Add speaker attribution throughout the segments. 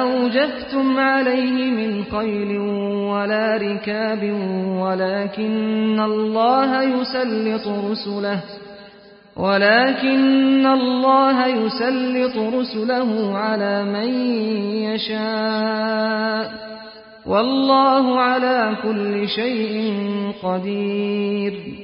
Speaker 1: أوجفتم عليه من خيل ولا ركاب ولكن الله يسلط رسله ولكن الله يسلط رسله على من يشاء والله على كل شيء قدير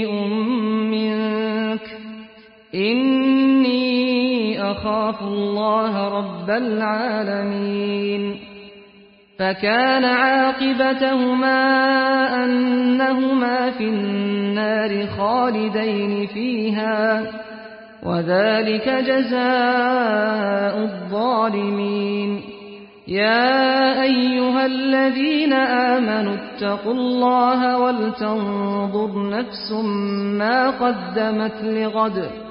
Speaker 1: أخاف الله رب العالمين فكان عاقبتهما أنهما في النار خالدين فيها وذلك جزاء الظالمين. يا أيها الذين آمنوا اتقوا الله ولتنظر نفس ما قدمت لغد